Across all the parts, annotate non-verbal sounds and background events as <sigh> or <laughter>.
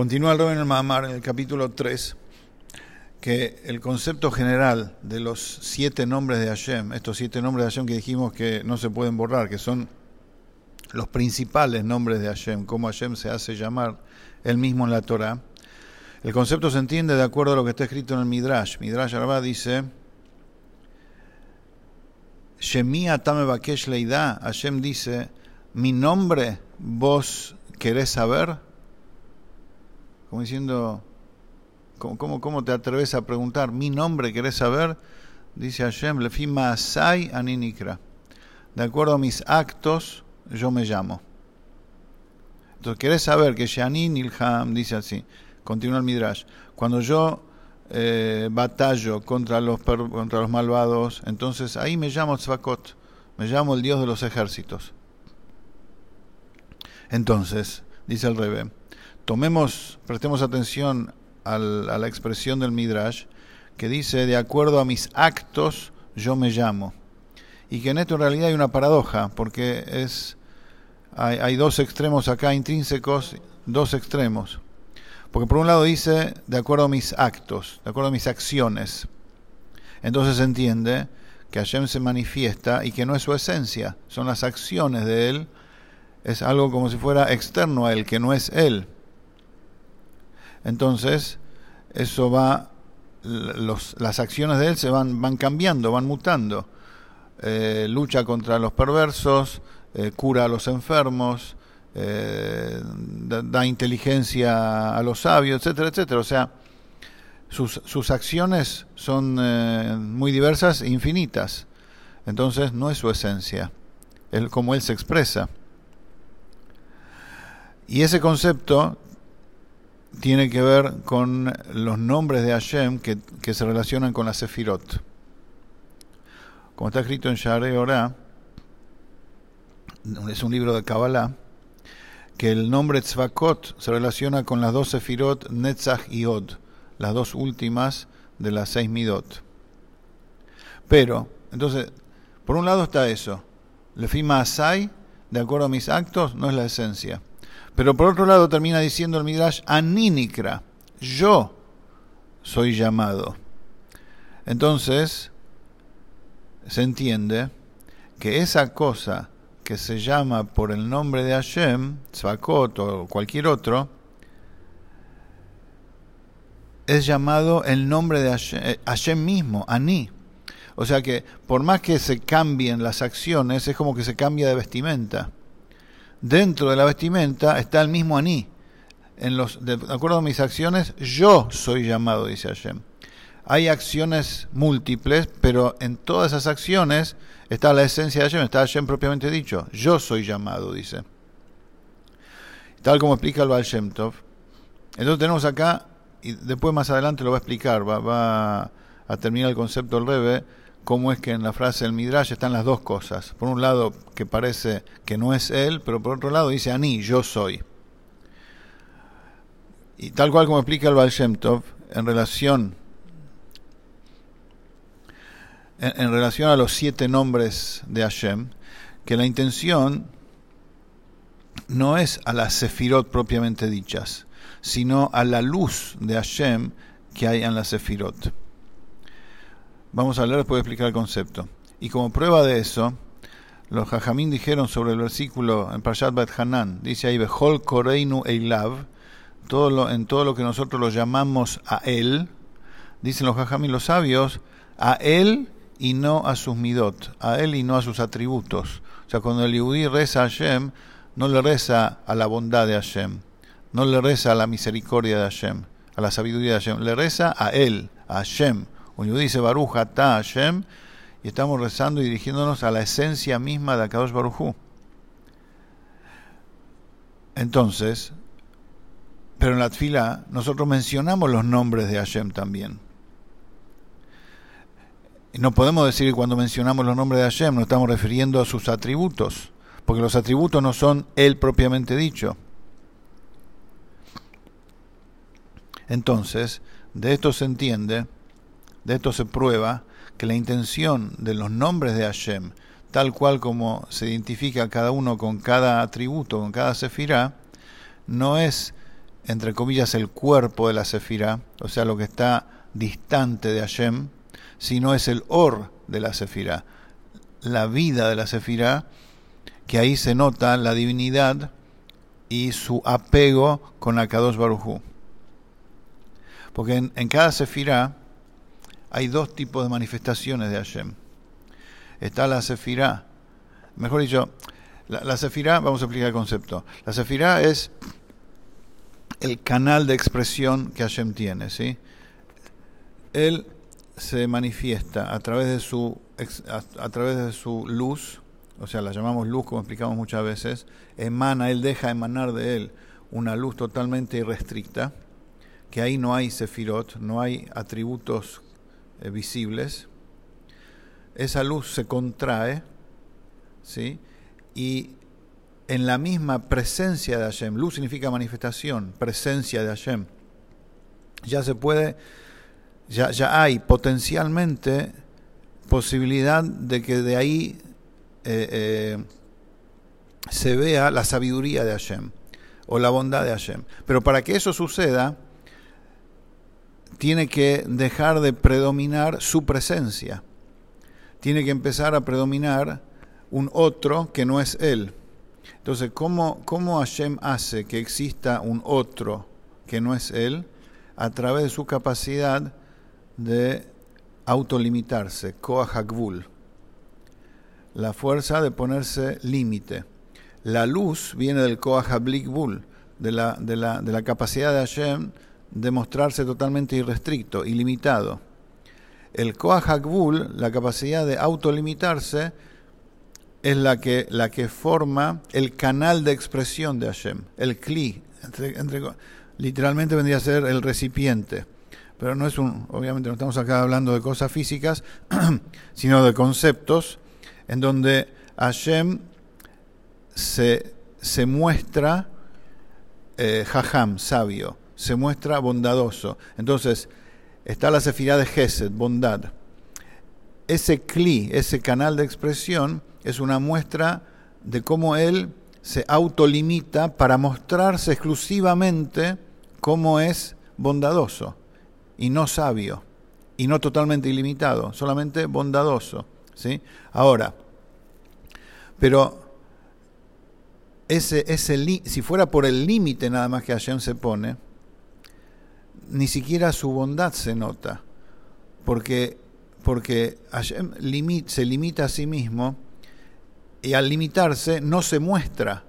Continúa el Rebe en el Mahamar, en el capítulo 3, que el concepto general de los siete nombres de Hashem, estos siete nombres de Hashem que dijimos que no se pueden borrar, que son los principales nombres de Hashem, cómo Hashem se hace llamar él mismo en la Torah, el concepto se entiende de acuerdo a lo que está escrito en el Midrash. Midrash Arba dice, Hashem dice, mi nombre vos querés saber, como diciendo, ¿cómo, cómo, te atreves a preguntar, mi nombre querés saber? Dice Hashem, Lefima Asai Aninikra, de acuerdo a mis actos, yo me llamo. Entonces, ¿querés saber que Shani Nilham dice así? Continúa el Midrash. Cuando yo eh, batallo contra los, contra los malvados, entonces ahí me llamo Tzvakot, me llamo el Dios de los ejércitos. Entonces, dice el Rebe, tomemos, prestemos atención a la expresión del Midrash que dice, de acuerdo a mis actos, yo me llamo. Y que en esto en realidad hay una paradoja, porque es hay, hay dos extremos acá intrínsecos, dos extremos. Porque por un lado dice, de acuerdo a mis actos, de acuerdo a mis acciones. Entonces se entiende que Hashem se manifiesta y que no es su esencia, son las acciones de Él, es algo como si fuera externo a Él, que no es Él. Entonces, eso va, los, las acciones de Él se van, van cambiando, van mutando. Eh, lucha contra los perversos, eh, cura a los enfermos, eh, da, inteligencia a los sabios, etcétera, etcétera. O sea, sus, sus acciones son muy diversas e infinitas. Entonces no es su esencia, es como él se expresa. Y ese concepto tiene que ver con los nombres de Hashem que, que se relacionan con la Sefirot. Como está escrito en Share Ora, es un libro de Kabbalah, que el nombre Tzvakot se relaciona con las dos sefirot Netzach y Od, las dos últimas de las seis Midot. Pero, entonces, por un lado está eso, Lefima Asai, de acuerdo a mis actos, no es la esencia. Pero por otro lado termina diciendo el Midrash, Aninikra, yo soy llamado. Entonces, se entiende que esa cosa que se llama por el nombre de Hashem, Tzvakot o cualquier otro, es llamado el nombre de eh, Hashem, mismo, Ani. O sea que por más que se cambien las acciones, es como que se cambia de vestimenta. Dentro de la vestimenta está el mismo Ani. En los, de acuerdo a mis acciones, yo soy llamado, dice Hashem. Hay acciones múltiples, pero en todas esas acciones está la esencia de Hashem, está Hashem propiamente dicho. Yo soy llamado, dice. Tal como explica el Baal Shem Tov. Entonces tenemos acá, y después más adelante lo va a explicar, va, a terminar el concepto del Rebe, cómo es que en la frase del Midrash están las dos cosas. Por un lado, que parece que no es él, pero por otro lado dice Ani, yo soy. Y tal cual como explica el Baal Shem Tov, en relación en, relación a los siete nombres de Hashem, que la intención no es a las sefirot propiamente dichas, sino a la luz de Hashem que hay en las sefirot. Vamos a leer después de explicar el concepto. Y como prueba de eso, los Jajamín dijeron sobre el versículo en Parshat Bet Hanan, dice ahí, Behol Koreinu Eilav, todo en todo lo que nosotros lo llamamos a él, dicen los Jajamín, los sabios, a él y no a sus midot, a él y no a sus atributos. O sea, cuando el yudí reza a Hashem, no le reza a la bondad de Hashem, no le reza a la misericordia de Hashem, a la sabiduría de Hashem, le reza a él, a Hashem. Yudí dice Baruch ata Hashem, y estamos rezando y dirigiéndonos a la esencia misma de Akadosh Baruchu. Entonces, pero en la fila nosotros mencionamos los nombres de Hashem también. No podemos decir que cuando mencionamos los nombres de Hashem nos estamos refiriendo a sus atributos, porque los atributos no son Él propiamente dicho. Entonces, de esto se entiende, de esto se prueba que la intención de los nombres de Hashem, tal cual como se identifica cada uno con cada atributo, con cada sefirá, no es entre comillas, el cuerpo de la Sefirá, o sea, lo que está distante de Hashem, sino es el or de la Sefirá, la vida de la Sefirá, que ahí se nota la divinidad y su apego con Akadosh Barujú. Porque en, en cada Sefirá hay dos tipos de manifestaciones de Hashem. Está la Sefirá, mejor dicho, la, la Sefirá, vamos a explicar el concepto. La Sefirá es el canal de expresión que Hashem tiene, ¿sí? Él se manifiesta a través de su a, través de su luz, o sea, la llamamos luz como explicamos muchas veces, emana, él deja emanar de él una luz totalmente irrestricta, que ahí no hay sefirot, no hay atributos visibles. Esa luz se contrae, ¿sí? Y en la misma presencia de Hashem. Luz significa manifestación, presencia de Hashem. Ya se puede, ya, ya hay potencialmente posibilidad de que de ahí eh, eh, se vea la sabiduría de Hashem o la bondad de Hashem. Pero para que eso suceda, tiene que dejar de predominar su presencia. Tiene que empezar a predominar un otro que no es Él. Entonces, ¿cómo, ¿cómo Hashem hace que exista un otro que no es Él? A través de su capacidad de autolimitarse, Koahakvul. La fuerza de ponerse límite. La luz viene del Koahablikvul, de la, de, la, de la capacidad de Hashem de mostrarse totalmente irrestricto, ilimitado. El Koahakvul, la capacidad de autolimitarse, es la que, la que forma el canal de expresión de Hashem, el Kli. literalmente vendría a ser el recipiente. Pero no es un, obviamente no estamos acá hablando de cosas físicas, <clears throat> sino de conceptos en donde Hashem se, se muestra eh, jajam, sabio, se muestra bondadoso. Entonces, está la sefirá de Gesed, bondad. Ese Kli, ese canal de expresión, es una muestra de cómo él se autolimita para mostrarse exclusivamente cómo es bondadoso y no sabio y no totalmente ilimitado, solamente bondadoso, ¿sí? Ahora, pero ese, ese si fuera por el límite nada más que Hashem se pone, ni siquiera su bondad se nota, porque, porque Hashem se limita a sí mismo y al limitarse no se muestra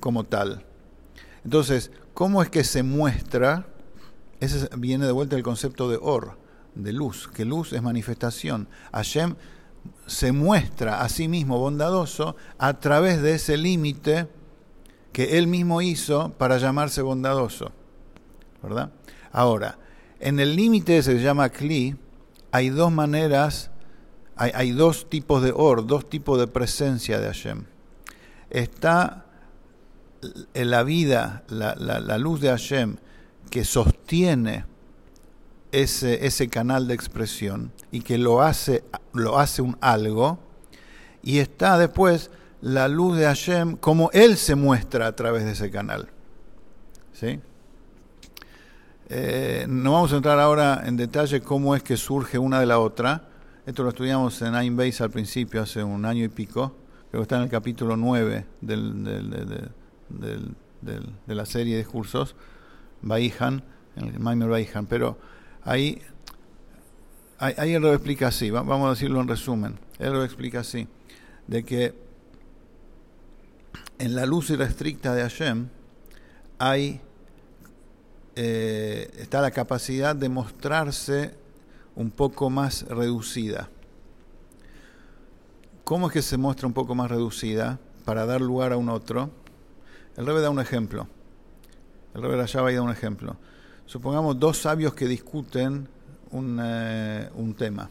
como tal. Entonces, ¿cómo es que se muestra? Ese viene de vuelta el concepto de or, de luz, que luz es manifestación. Hashem se muestra a sí mismo bondadoso a través de ese límite que él mismo hizo para llamarse bondadoso. ¿Verdad? Ahora, en el límite se llama Kli, hay dos maneras hay, dos tipos de or, dos tipos de presencia de Hashem. Está la vida, la, luz de Hashem que sostiene ese, ese, canal de expresión y que lo hace, lo hace un algo, y está después la luz de Hashem como Él se muestra a través de ese canal. ¿Sí? Eh, no vamos a entrar ahora en detalle cómo es que surge una de la otra, esto lo estudiamos en Nine Base al principio, hace un año y pico. Creo que está en el capítulo 9 del, de la serie de cursos, Baihan, el Maimer Baihan. Pero ahí, ahí, él lo explica así, vamos a decirlo en resumen. Él lo explica así, de que en la luz irrestricta de Hashem hay, eh, está la capacidad de mostrarse un poco más reducida. ¿Cómo es que se muestra un poco más reducida para dar lugar a un otro? El rebe da un ejemplo. El rebe allá va a dar un ejemplo. Supongamos dos sabios que discuten un, eh, un tema.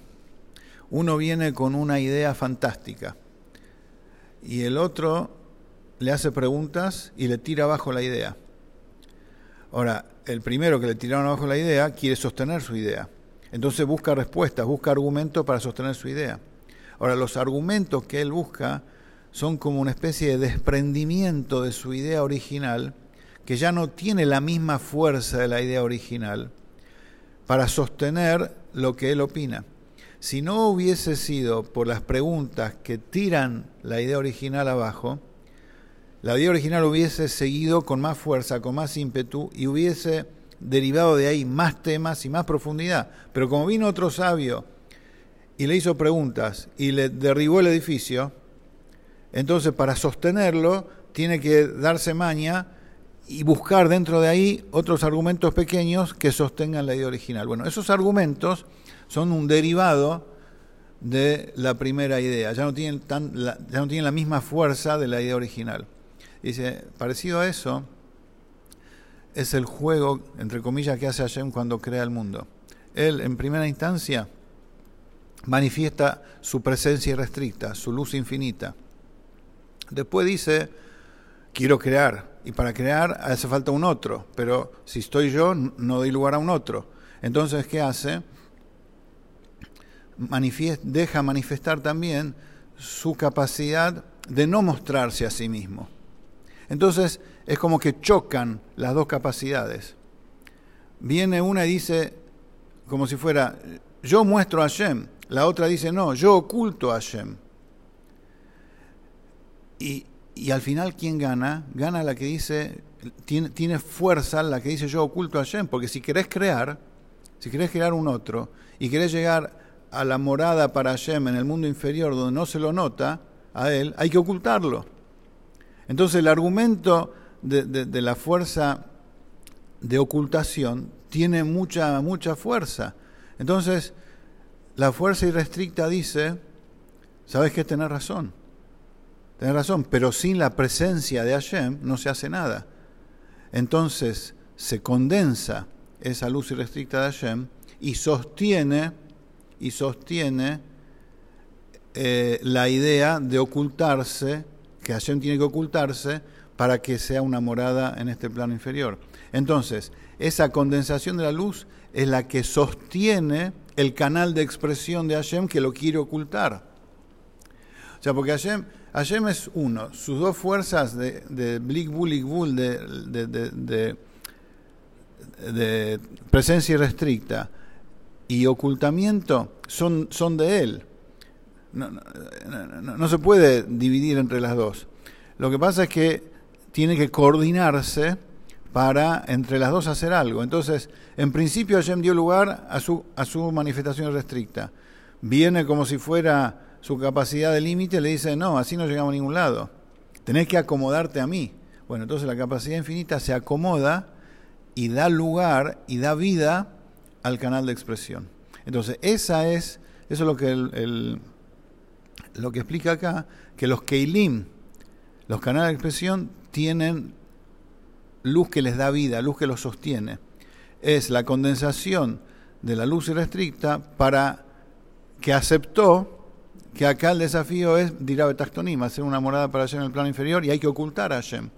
Uno viene con una idea fantástica y el otro le hace preguntas y le tira abajo la idea. Ahora, el primero que le tiraron abajo la idea quiere sostener su idea. Entonces busca respuestas, busca argumentos para sostener su idea. Ahora, los argumentos que él busca son como una especie de desprendimiento de su idea original que ya no tiene la misma fuerza de la idea original para sostener lo que él opina. Si no hubiese sido por las preguntas que tiran la idea original abajo, la idea original hubiese seguido con más fuerza, con más ímpetu y hubiese derivado de ahí más temas y más profundidad. Pero como vino otro sabio y le hizo preguntas y le derribó el edificio, entonces para sostenerlo tiene que darse maña y buscar dentro de ahí otros argumentos pequeños que sostengan la idea original. Bueno, esos argumentos son un derivado de la primera idea, ya no tienen, tan, ya no tienen la misma fuerza de la idea original. Dice, parecido a eso, es el juego, entre comillas, que hace Hashem cuando crea el mundo. Él, en primera instancia, manifiesta su presencia irrestricta, su luz infinita. Después dice, quiero crear, y para crear hace falta un otro, pero si estoy yo, no doy lugar a un otro. Entonces, ¿qué hace? deja manifestar también su capacidad de no mostrarse a sí mismo. Entonces, es como que chocan las dos capacidades. Viene una y dice, como si fuera, yo muestro a Hashem, la otra dice, no, yo oculto a Hashem. Y, y al final, ¿quién gana? Gana la que dice, tiene, tiene fuerza la que dice yo oculto a Hashem, porque si querés crear, si querés crear un otro y querés llegar a la morada para Hashem en el mundo inferior donde no se lo nota a él, hay que ocultarlo. Entonces el argumento de, la fuerza de ocultación tiene mucha, mucha fuerza. Entonces, la fuerza irrestricta dice, ¿sabes qué? Tenés razón. Tienes razón, pero sin la presencia de Hashem no se hace nada. Entonces se condensa esa luz irrestricta de Hashem y sostiene, y sostiene eh, la idea de ocultarse, que Hashem tiene que ocultarse para que sea una morada en este plano inferior. Entonces, esa condensación de la luz es la que sostiene el canal de expresión de Hashem que lo quiere ocultar. O sea, porque Hashem Hashem es uno. Sus dos fuerzas de, de Blik Bulik de, de, de, presencia irrestricta y ocultamiento, son, son de Él. No, no, no, se puede dividir entre las dos. Lo que pasa es que tiene que coordinarse para entre las dos hacer algo. Entonces, en principio Hashem dio lugar a su, a su manifestación restricta. Viene como si fuera su capacidad de límite, le dice, no, así no llegamos a ningún lado. Tenés que acomodarte a mí. Bueno, entonces la capacidad infinita se acomoda y da lugar y da vida al canal de expresión. Entonces, esa es, eso es lo que, el, lo que explica acá, que los Keilim, los canales de expresión, tienen luz que les da vida, luz que los sostiene. Es la condensación de la luz irrestricta para que aceptó que acá el desafío es, dirá Betachtonim, hacer una morada para Hashem en el plano inferior y hay que ocultar a Hashem.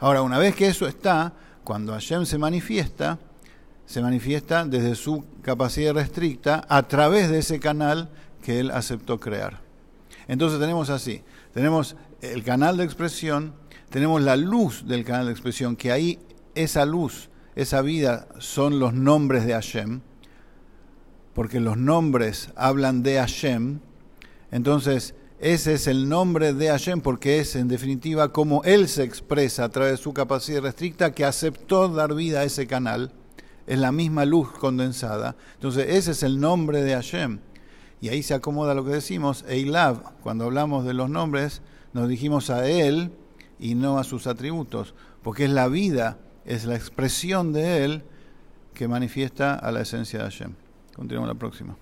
Ahora, una vez que eso está, cuando Hashem se manifiesta, se manifiesta desde su capacidad restricta a través de ese canal que él aceptó crear. Entonces tenemos así, tenemos el canal de expresión, tenemos la luz del canal de expresión, que ahí esa luz, esa vida son los nombres de Hashem, porque los nombres hablan de Hashem, entonces, ese es el nombre de Hashem porque es en definitiva como Él se expresa a través de su capacidad restricta que aceptó dar vida a ese canal. Es la misma luz condensada. Entonces, ese es el nombre de Hashem. Y ahí se acomoda lo que decimos, Eilav. Cuando hablamos de los nombres, nos dijimos a Él y no a sus atributos, porque es la vida, es la expresión de Él que manifiesta a la esencia de Hashem. Continuamos la próxima.